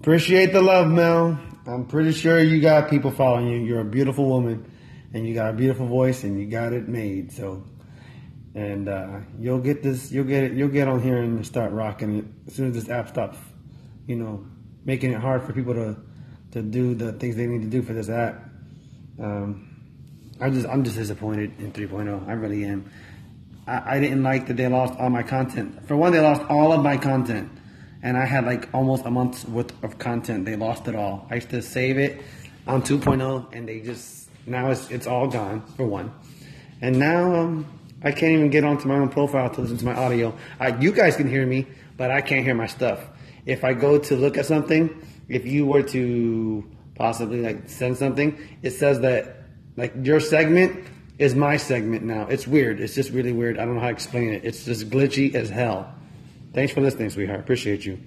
Appreciate the love, Mel. I'm pretty sure you got people following you. You're a beautiful woman, and you got a beautiful voice, and you got it made. So, and uh, you'll get this. You'll get it. You'll get on here and start rocking it as soon as this app stops. You know, making it hard for people to to do the things they need to do for this app. Um, I just I'm just disappointed in 3.0. I really am. I, I didn't like that they lost all my content. For one, they lost all of my content and I had like almost a month's worth of content. They lost it all. I used to save it on 2.0, and they just now it's it's all gone for one. And now um, I can't even get onto my own profile to listen to my audio. I, you guys can hear me, but I can't hear my stuff. If I go to look at something, if you were to possibly like send something, it says that like your segment is my segment now. It's weird. It's just really weird. I don't know how to explain it. It's just glitchy as hell. Thanks for listening, sweetheart. Appreciate you.